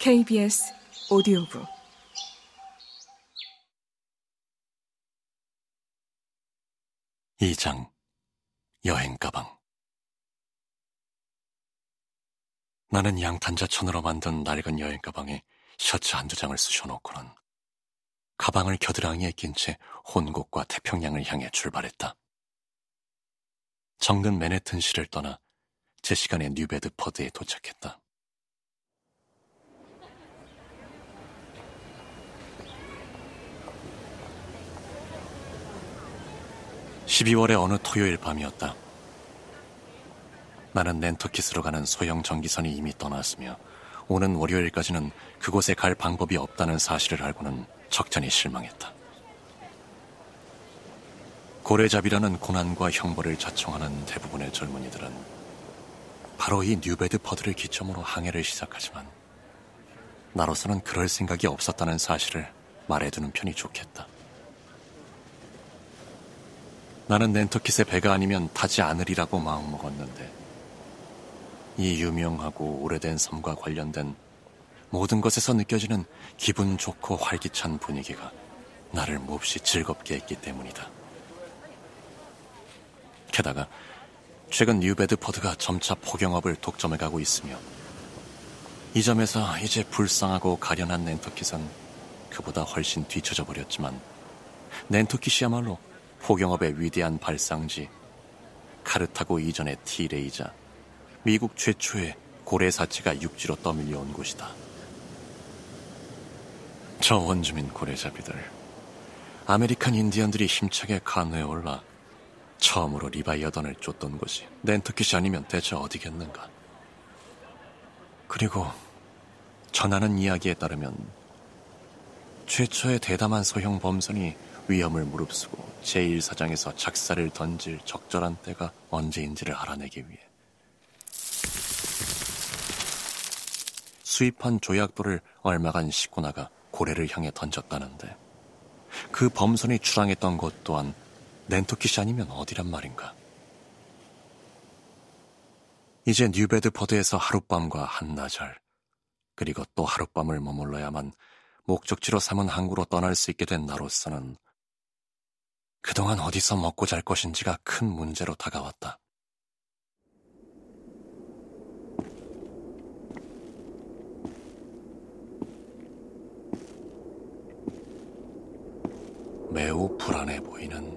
KBS 오디오북 이장 여행 가방 나는 양탄자천으로 만든 낡은 여행 가방에 셔츠 한두 장을 쑤셔놓고는 가방을 겨드랑이에 낀 채 혼곡과 태평양을 향해 출발했다. 정든 맨해튼시를 떠나 제 시간에 뉴베드퍼드에 도착했다. 12월의 어느 토요일 밤이었다. 나는 낸터키스로 가는 소형 전기선이 이미 떠났으며 오는 월요일까지는 그곳에 갈 방법이 없다는 사실을 알고는 적잖이 실망했다. 고래잡이라는 고난과 형벌을 자청하는 대부분의 젊은이들은 바로 이 뉴베드퍼드를 기점으로 항해를 시작하지만 나로서는 그럴 생각이 없었다는 사실을 말해두는 편이 좋겠다. 나는 낸터킷의 배가 아니면 타지 않으리라고 마음먹었는데 이 유명하고 오래된 섬과 관련된 모든 것에서 느껴지는 기분 좋고 활기찬 분위기가 나를 몹시 즐겁게 했기 때문이다. 게다가 최근 뉴베드퍼드가 점차 폭영업을 독점해 가고 있으며 이 점에서 이제 불쌍하고 가련한 낸터킷은 그보다 훨씬 뒤처져 버렸지만 낸터킷이야말로 포경업의 위대한 발상지 카르타고 이전의 티레이자 미국 최초의 고래사치가 육지로 떠밀려온 곳이다. 저 원주민 고래잡이들 아메리칸 인디언들이 힘차게 카누에 올라 처음으로 리바이어던을 쫓던 곳이 낸터킷이 아니면 대체 어디겠는가. 그리고 전하는 이야기에 따르면 최초의 대담한 소형 범선이 위험을 무릅쓰고 제1사장에서 작살을 던질 적절한 때가 언제인지를 알아내기 위해 수입한 조약돌을 얼마간 싣고 나가 고래를 향해 던졌다는데 그 범선이 출항했던 곳 또한 낸토키시 아니면 어디란 말인가. 이제 뉴베드퍼드에서 하룻밤과 한나절 그리고 또 하룻밤을 머물러야만 목적지로 삼은 항구로 떠날 수 있게 된 나로서는 그동안 어디서 먹고 잘 것인지가 큰 문제로 다가왔다. 매우 불안해 보이는,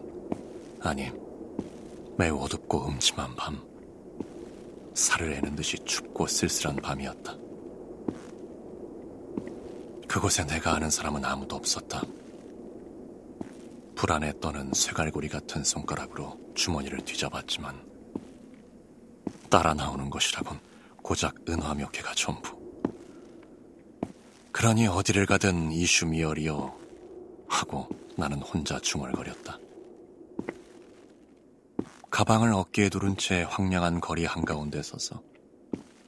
아니, 매우 어둡고 음침한 밤. 살을 애는 듯이 춥고 쓸쓸한 밤이었다. 그곳에 내가 아는 사람은 아무도 없었다. 불안에 떠는 쇠갈고리 같은 손가락으로 주머니를 뒤져봤지만 따라 나오는 것이라곤 고작 은화 몇 개가 전부. 그러니 어디를 가든 이슈미얼이여 하고 나는 혼자 중얼거렸다. 가방을 어깨에 두른 채 황량한 거리 한가운데 서서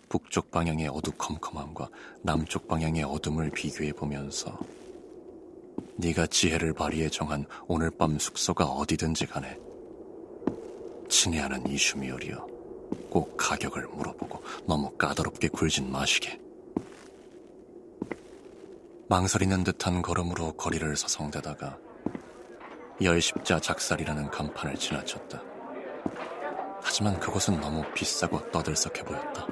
북쪽 방향의 어두컴컴함과 남쪽 방향의 어둠을 비교해 보면서 네가 지혜를 발휘해 정한 오늘 밤 숙소가 어디든지 간에 친애하는 이슈미얼이여 꼭 가격을 물어보고 너무 까다롭게 굴진 마시게 망설이는 듯한 걸음으로 거리를 서성대다가 열십자 작살이라는 간판을 지나쳤다. 하지만 그곳은 너무 비싸고 떠들썩해 보였다.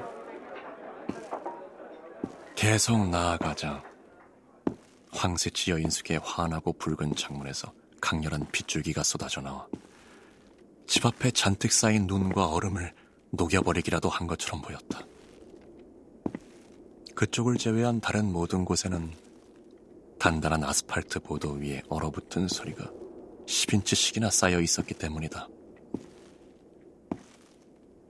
계속 나아가자 황새치 여인숙의 환하고 붉은 창문에서 강렬한 빗줄기가 쏟아져 나와 집 앞에 잔뜩 쌓인 눈과 얼음을 녹여버리기라도 한 것처럼 보였다. 그쪽을 제외한 다른 모든 곳에는 단단한 아스팔트 보도 위에 얼어붙은 소리가 10인치씩이나 쌓여 있었기 때문이다.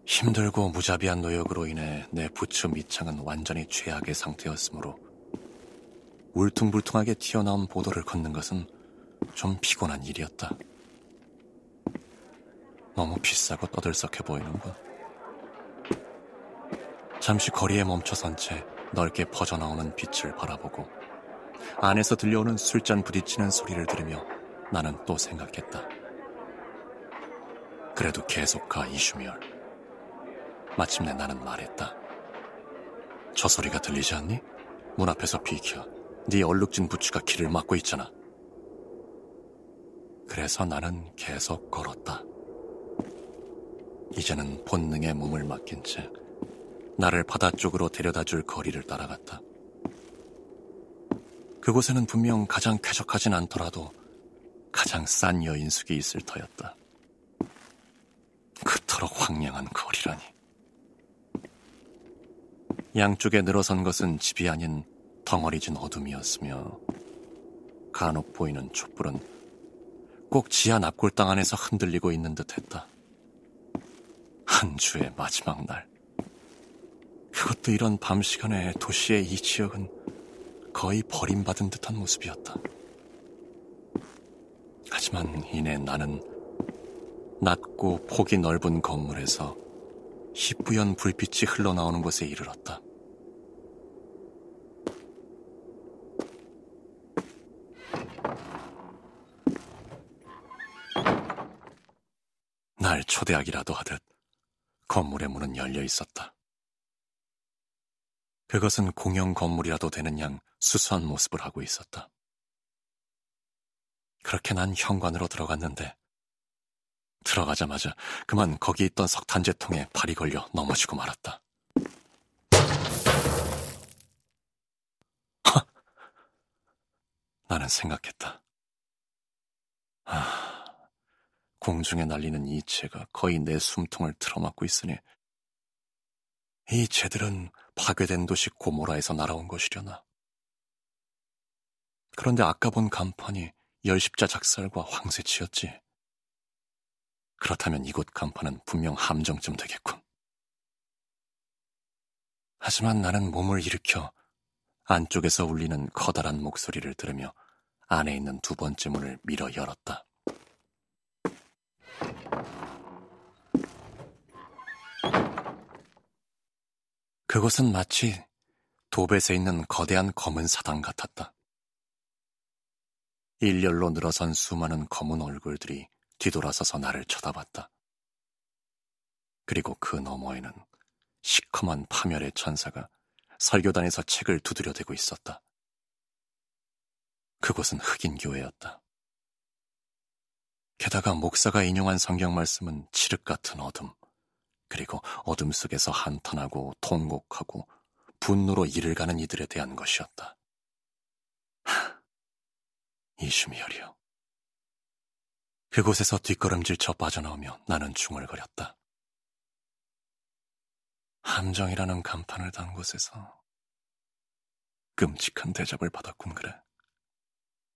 힘들고 무자비한 노역으로 인해 내 부츠 밑창은 완전히 최악의 상태였으므로 울퉁불퉁하게 튀어나온 보도를 걷는 것은 좀 피곤한 일이었다. 너무 비싸고 떠들썩해 보이는군. 잠시 거리에 멈춰선 채 넓게 퍼져나오는 빛을 바라보고 안에서 들려오는 술잔 부딪히는 소리를 들으며 나는 또 생각했다. 그래도 계속 가, 이슈미얼. 마침내 나는 말했다. 저 소리가 들리지 않니? 문 앞에서 비켜. 네 얼룩진 부츠가 길을 막고 있잖아. 그래서 나는 계속 걸었다. 이제는 본능에 몸을 맡긴 채 나를 바다 쪽으로 데려다 줄 거리를 따라갔다. 그곳에는 분명 가장 쾌적하진 않더라도 가장 싼 여인숙이 있을 터였다. 그토록 황량한 거리라니. 양쪽에 늘어선 것은 집이 아닌 덩어리진 어둠이었으며 간혹 보이는 촛불은 꼭 지하 납골당 안에서 흔들리고 있는 듯 했다. 한 주의 마지막 날. 그것도 이런 밤 시간에 도시의 이 지역은 거의 버림받은 듯한 모습이었다. 하지만 이내 나는 낮고 폭이 넓은 건물에서 희뿌연 불빛이 흘러나오는 곳에 이르렀다. 초대하기라도 하듯 건물의 문은 열려 있었다. 그것은 공영 건물이라도 되는 양 수수한 모습을 하고 있었다. 그렇게 난 현관으로 들어갔는데 들어가자마자 그만 거기 있던 석탄재통에 발이 걸려 넘어지고 말았다. 하! 나는 생각했다. 아, 공중에 날리는 이체가 거의 내 숨통을 틀어막고 있으니 이 채들은 파괴된 도시 고모라에서 날아온 것이려나. 그런데 아까 본 간판이 열십자 작살과 황새치였지. 그렇다면 이곳 간판은 분명 함정쯤 되겠군. 하지만 나는 몸을 일으켜 안쪽에서 울리는 커다란 목소리를 들으며 안에 있는 두 번째 문을 밀어 열었다. 그곳은 마치 도벳에 있는 거대한 검은 사당 같았다. 일렬로 늘어선 수많은 검은 얼굴들이 뒤돌아서서 나를 쳐다봤다. 그리고 그 너머에는 시커먼 파멸의 천사가 설교단에서 책을 두드려대고 있었다. 그곳은 흑인 교회였다. 게다가 목사가 인용한 성경 말씀은 칠흑 같은 어둠, 그리고 어둠 속에서 한탄하고 통곡하고 분노로 일을 가는 이들에 대한 것이었다. 하, 이슈미열이요. 그곳에서 뒷걸음질 쳐 빠져나오며 나는 중얼거렸다. 함정이라는 간판을 단 곳에서 끔찍한 대접을 받았군 그래.